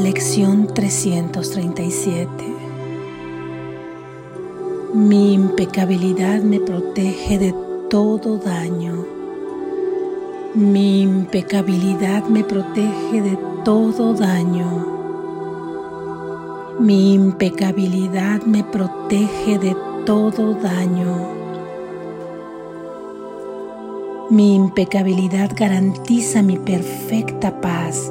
Lección 337 Mi impecabilidad me protege de todo daño. Mi impecabilidad me protege de todo daño. Mi impecabilidad me protege de todo daño. Mi impecabilidad garantiza mi perfecta paz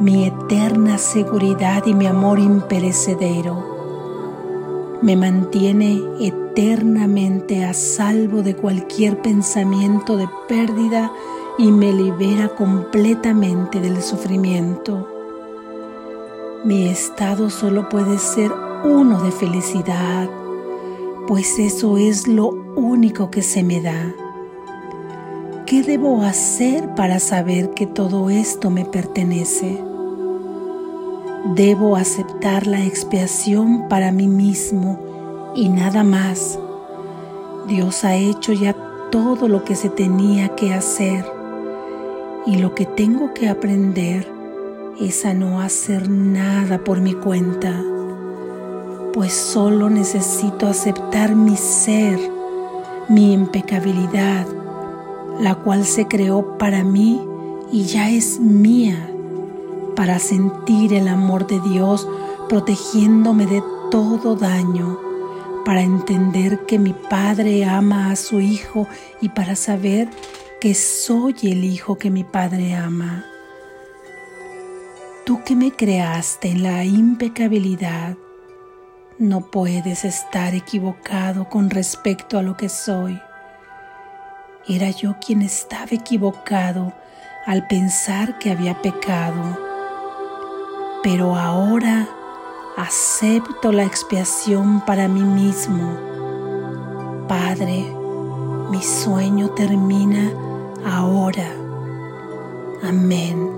mi eterna seguridad y mi amor imperecedero. Me mantiene eternamente a salvo de cualquier pensamiento de pérdida y me libera completamente del sufrimiento. Mi estado solo puede ser uno de felicidad, pues eso es lo único que se me da. ¿Qué debo hacer para saber que todo esto me pertenece? Debo aceptar la expiación para mí mismo y nada más. Dios ha hecho ya todo lo que se tenía que hacer y lo que tengo que aprender es a no hacer nada por mi cuenta, pues solo necesito aceptar mi ser, mi impecabilidad, la cual se creó para mí y ya es mía para sentir el amor de Dios protegiéndome de todo daño, para entender que mi Padre ama a su Hijo y para saber que soy el Hijo que mi Padre ama. Tú que me creaste en la impecabilidad, no puedes estar equivocado con respecto a lo que soy. Era yo quien estaba equivocado al pensar que había pecado pero ahora acepto la expiación para mí mismo. Padre, mi sueño termina ahora. Amén.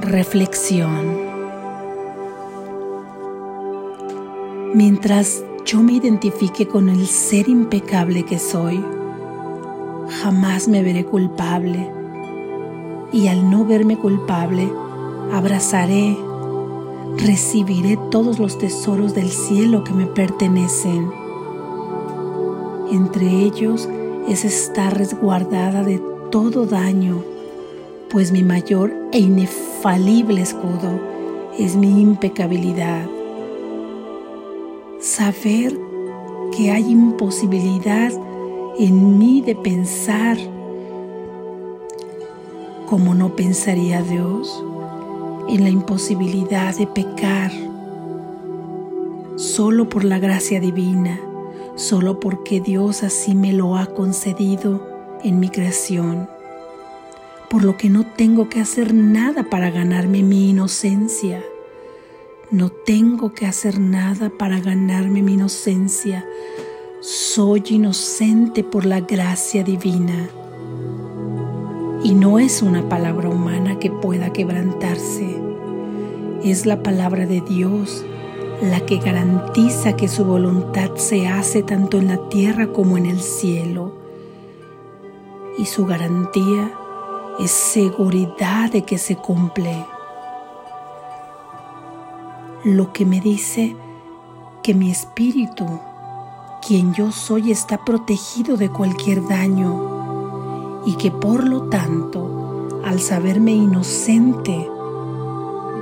Reflexión. Mientras yo me identifique con el ser impecable que soy, jamás me veré culpable. Y al no verme culpable, abrazaré, recibiré todos los tesoros del cielo que me pertenecen. Entre ellos es estar resguardada de todo daño, pues mi mayor e inefalible escudo es mi impecabilidad. Saber que hay imposibilidad en mí de pensar como no pensaría Dios, en la imposibilidad de pecar, solo por la gracia divina, solo porque Dios así me lo ha concedido en mi creación, por lo que no tengo que hacer nada para ganarme mi inocencia. No tengo que hacer nada para ganarme mi inocencia, soy inocente por la gracia divina. Y no es una palabra humana que pueda quebrantarse, es la palabra de Dios la que garantiza que su voluntad se hace tanto en la tierra como en el cielo. Y su garantía es seguridad de que se cumple. Lo que me dice que mi espíritu quien yo soy está protegido de cualquier daño y que por lo tanto, al saberme inocente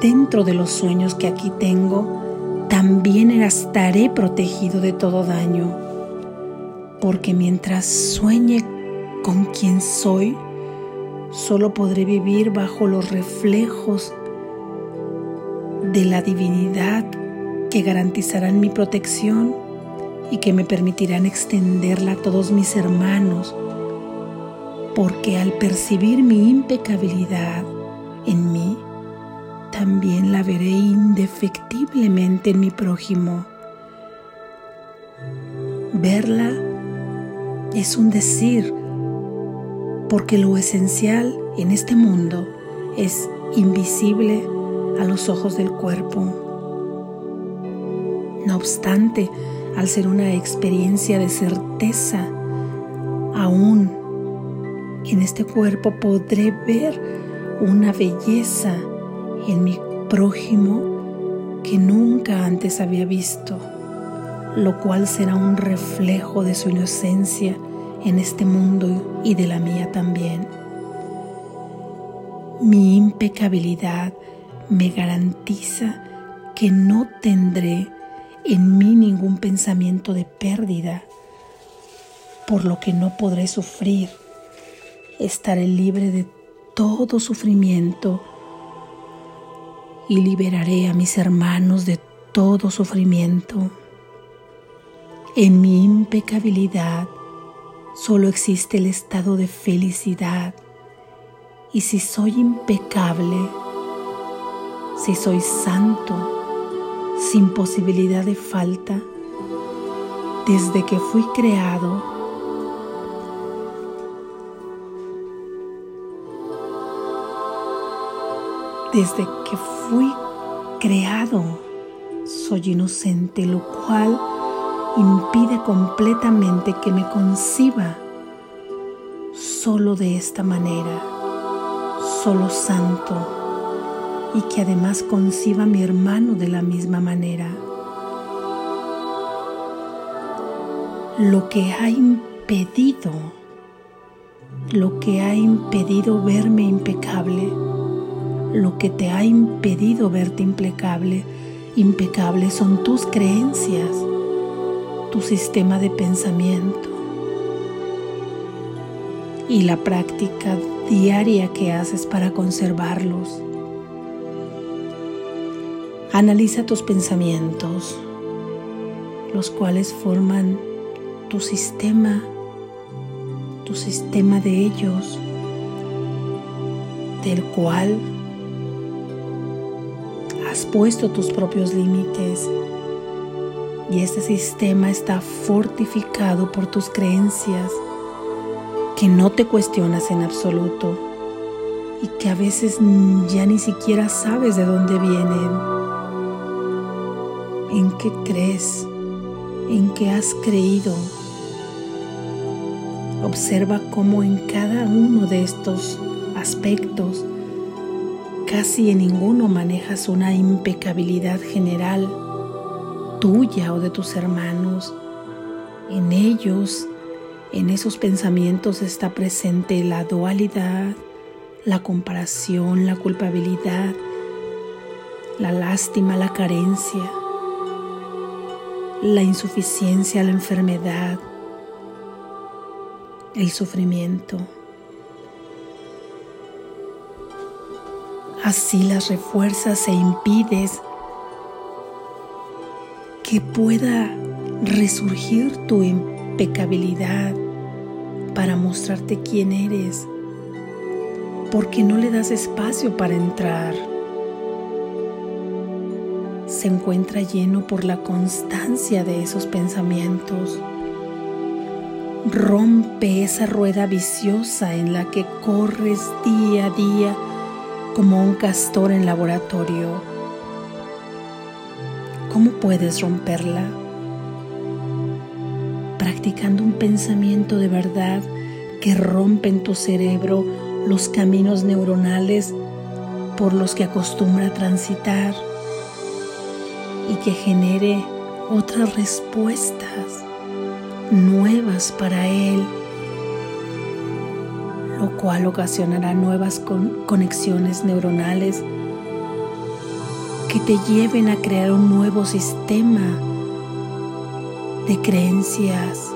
dentro de los sueños que aquí tengo, también estaré protegido de todo daño, porque mientras sueñe con quien soy, solo podré vivir bajo los reflejos de la divinidad que garantizarán mi protección y que me permitirán extenderla a todos mis hermanos, porque al percibir mi impecabilidad en mí, también la veré indefectiblemente en mi prójimo. Verla es un decir, porque lo esencial en este mundo es invisible a los ojos del cuerpo. No obstante, al ser una experiencia de certeza, aún En este cuerpo podré ver una belleza en mi prójimo que nunca antes había visto, lo cual será un reflejo de su inocencia en este mundo y de la mía también. Mi impecabilidad me garantiza que no tendré en mí ningún pensamiento de pérdida, por lo que no podré sufrir. Estaré libre de todo sufrimiento y liberaré a mis hermanos de todo sufrimiento. En mi impecabilidad solo existe el estado de felicidad y si soy impecable, si soy santo, sin posibilidad de falta, desde que fui creado, desde que fui creado, soy inocente, lo cual impide completamente que me conciba solo de esta manera, solo santo y que además conciba a mi hermano de la misma manera. Lo que ha impedido, lo que ha impedido verme impecable, lo que te ha impedido verte impecable, impecable son tus creencias, tu sistema de pensamiento y la práctica diaria que haces para conservarlos. Analiza tus pensamientos, los cuales forman tu sistema, tu sistema de ellos, del cual has puesto tus propios límites. Y este sistema está fortificado por tus creencias que no te cuestionas en absoluto y que a veces ya ni siquiera sabes de dónde vienen en qué crees, en qué has creído. Observa cómo en cada uno de estos aspectos, casi en ninguno manejas una impecabilidad general tuya o de tus hermanos. En ellos, en esos pensamientos está presente la dualidad, la comparación, la culpabilidad, la lástima, la carencia la insuficiencia, la enfermedad, el sufrimiento. Así las refuerzas e impides que pueda resurgir tu impecabilidad para mostrarte quién eres, porque no le das espacio para entrar se encuentra lleno por la constancia de esos pensamientos. Rompe esa rueda viciosa en la que corres día a día como un castor en laboratorio. ¿Cómo puedes romperla? Practicando un pensamiento de verdad que rompe en tu cerebro los caminos neuronales por los que acostumbra transitar y que genere otras respuestas nuevas para Él, lo cual ocasionará nuevas conexiones neuronales que te lleven a crear un nuevo sistema de creencias,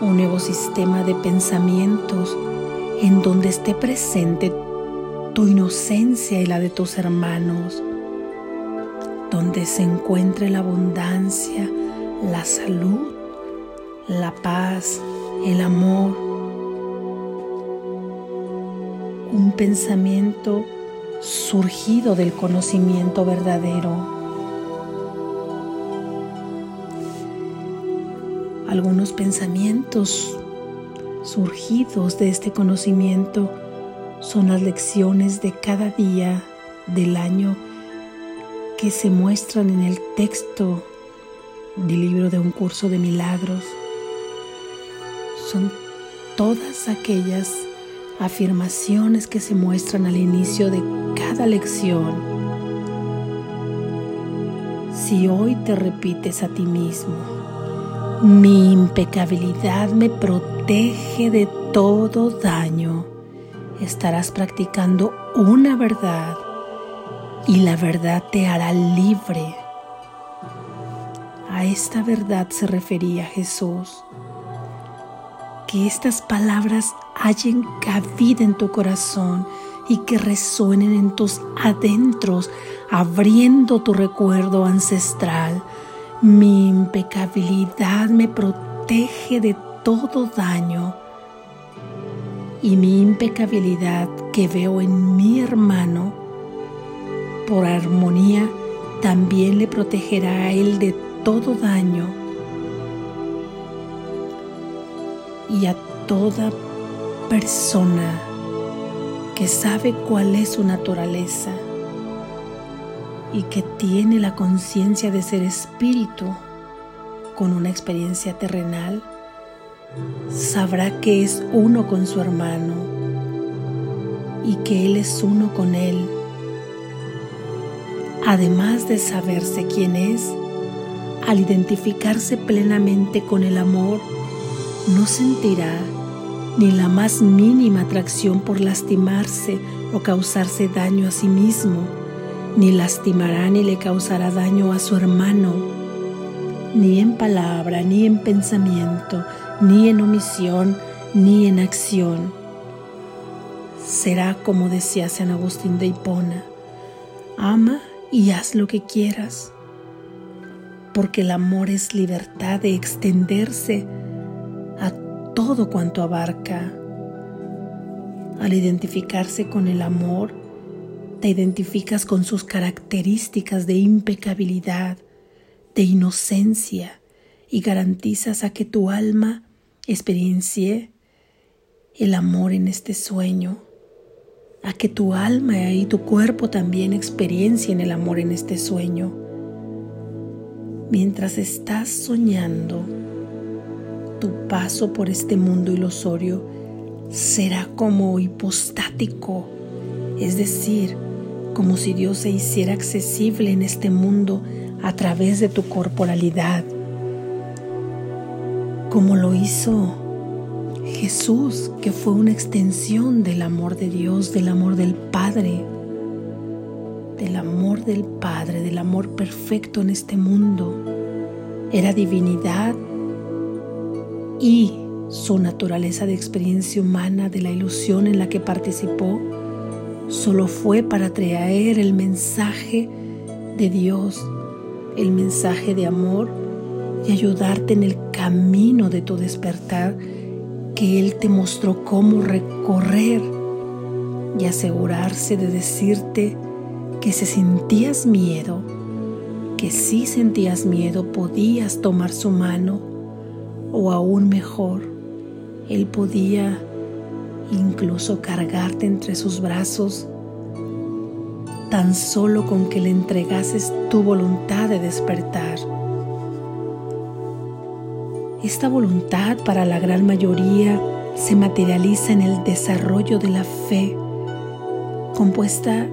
un nuevo sistema de pensamientos en donde esté presente tu inocencia y la de tus hermanos donde se encuentre la abundancia, la salud, la paz, el amor. Un pensamiento surgido del conocimiento verdadero. Algunos pensamientos surgidos de este conocimiento son las lecciones de cada día del año que se muestran en el texto del libro de un curso de milagros son todas aquellas afirmaciones que se muestran al inicio de cada lección. Si hoy te repites a ti mismo, mi impecabilidad me protege de todo daño, estarás practicando una verdad y la verdad te hará libre. A esta verdad se refería Jesús. Que estas palabras hallen cabida en tu corazón y que resuenen en tus adentros, abriendo tu recuerdo ancestral. Mi impecabilidad me protege de todo daño y mi impecabilidad que veo en mi hermano, por armonía, también le protegerá a él de todo daño y a toda persona que sabe cuál es su naturaleza y que tiene la conciencia de ser espíritu con una experiencia terrenal, sabrá que es uno con su hermano y que él es uno con él. Además de saberse quién es, al identificarse plenamente con el amor, no sentirá ni la más mínima atracción por lastimarse o causarse daño a sí mismo, ni lastimará ni le causará daño a su hermano, ni en palabra, ni en pensamiento, ni en omisión, ni en acción. Será como decía San Agustín de Hipona, ama y haz lo que quieras, porque el amor es libertad de extenderse todo cuanto abarca. Al identificarse con el amor, te identificas con sus características de impecabilidad, de inocencia y garantizas a que tu alma experiencie el amor en este sueño, a que tu alma y tu cuerpo también experiencien el amor en este sueño. Mientras estás soñando, tu paso por este mundo ilusorio será como hipostático, es decir, como si Dios se hiciera accesible en este mundo a través de tu corporalidad, como lo hizo Jesús, que fue una extensión del amor de Dios, del amor del Padre, del amor del Padre, del amor perfecto en este mundo. Era divinidad y su naturaleza de experiencia humana de la ilusión en la que participó solo fue para traer el mensaje de Dios, el mensaje de amor y ayudarte en el camino de tu despertar que Él te mostró cómo recorrer y asegurarse de decirte que si sentías miedo, que si sentías miedo podías tomar su mano o aún mejor, Él podía incluso cargarte entre sus brazos tan solo con que le entregases tu voluntad de despertar. Esta voluntad para la gran mayoría se materializa en el desarrollo de la fe, compuesta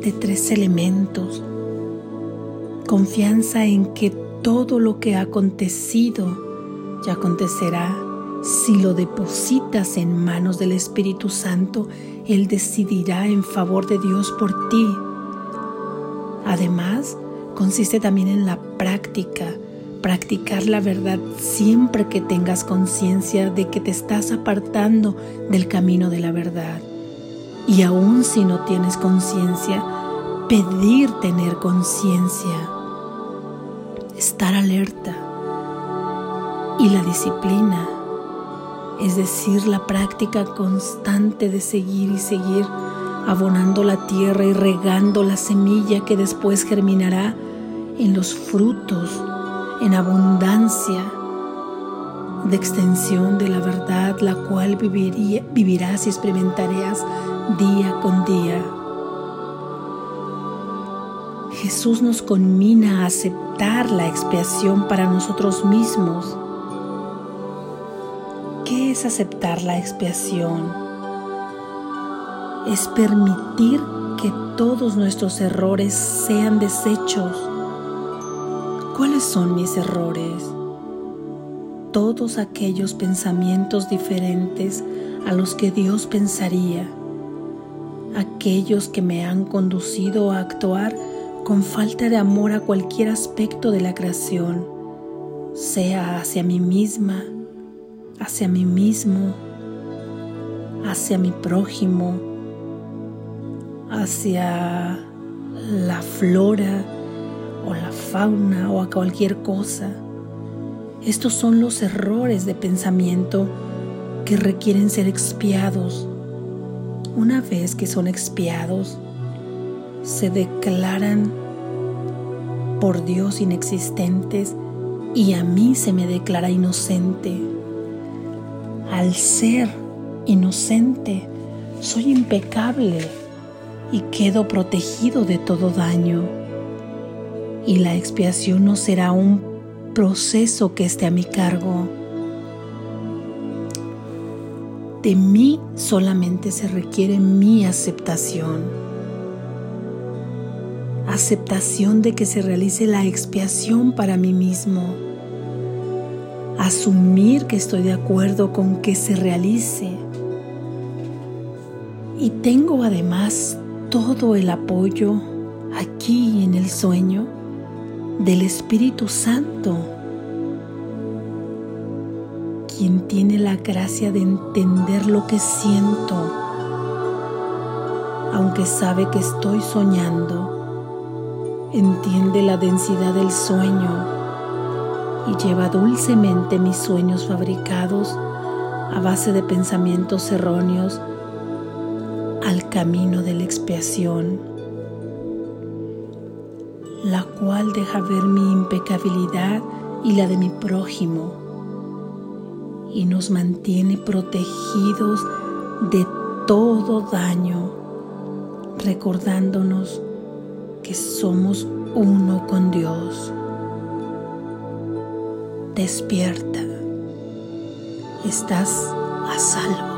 de tres elementos. Confianza en que todo lo que ha acontecido ya acontecerá. Si lo depositas en manos del Espíritu Santo, Él decidirá en favor de Dios por ti. Además, consiste también en la práctica, practicar la verdad siempre que tengas conciencia de que te estás apartando del camino de la verdad. Y aun si no tienes conciencia, pedir tener conciencia estar alerta y la disciplina, es decir, la práctica constante de seguir y seguir abonando la tierra y regando la semilla que después germinará en los frutos, en abundancia de extensión de la verdad, la cual vivirás y experimentarás día con día. Jesús nos conmina a aceptar la expiación para nosotros mismos. ¿Qué es aceptar la expiación? es permitir que todos nuestros errores sean deshechos. ¿Cuáles son mis errores? Todos aquellos pensamientos diferentes a los que Dios pensaría, aquellos que me han conducido a actuar con falta de amor a cualquier aspecto de la creación, sea hacia mí misma, hacia mí mismo, hacia mi prójimo, hacia la flora o la fauna o a cualquier cosa. Estos son los errores de pensamiento que requieren ser expiados. Una vez que son expiados, se declaran por Dios inexistentes y a mí se me declara inocente. Al ser inocente, soy impecable y quedo protegido de todo daño. Y la expiación no será un proceso que esté a mi cargo. De mí solamente se requiere mi aceptación. Aceptación de que se realice la expiación para mí mismo, asumir que estoy de acuerdo con que se realice. Y tengo además todo el apoyo aquí en el sueño del Espíritu Santo, quien tiene la gracia de entender lo que siento, aunque sabe que estoy soñando entiende la densidad del sueño y lleva dulcemente mis sueños fabricados a base de pensamientos erróneos al camino de la expiación, la cual deja ver mi impecabilidad y la de mi prójimo y nos mantiene protegidos de todo daño, recordándonos que somos uno con Dios. Despierta. Estás a salvo.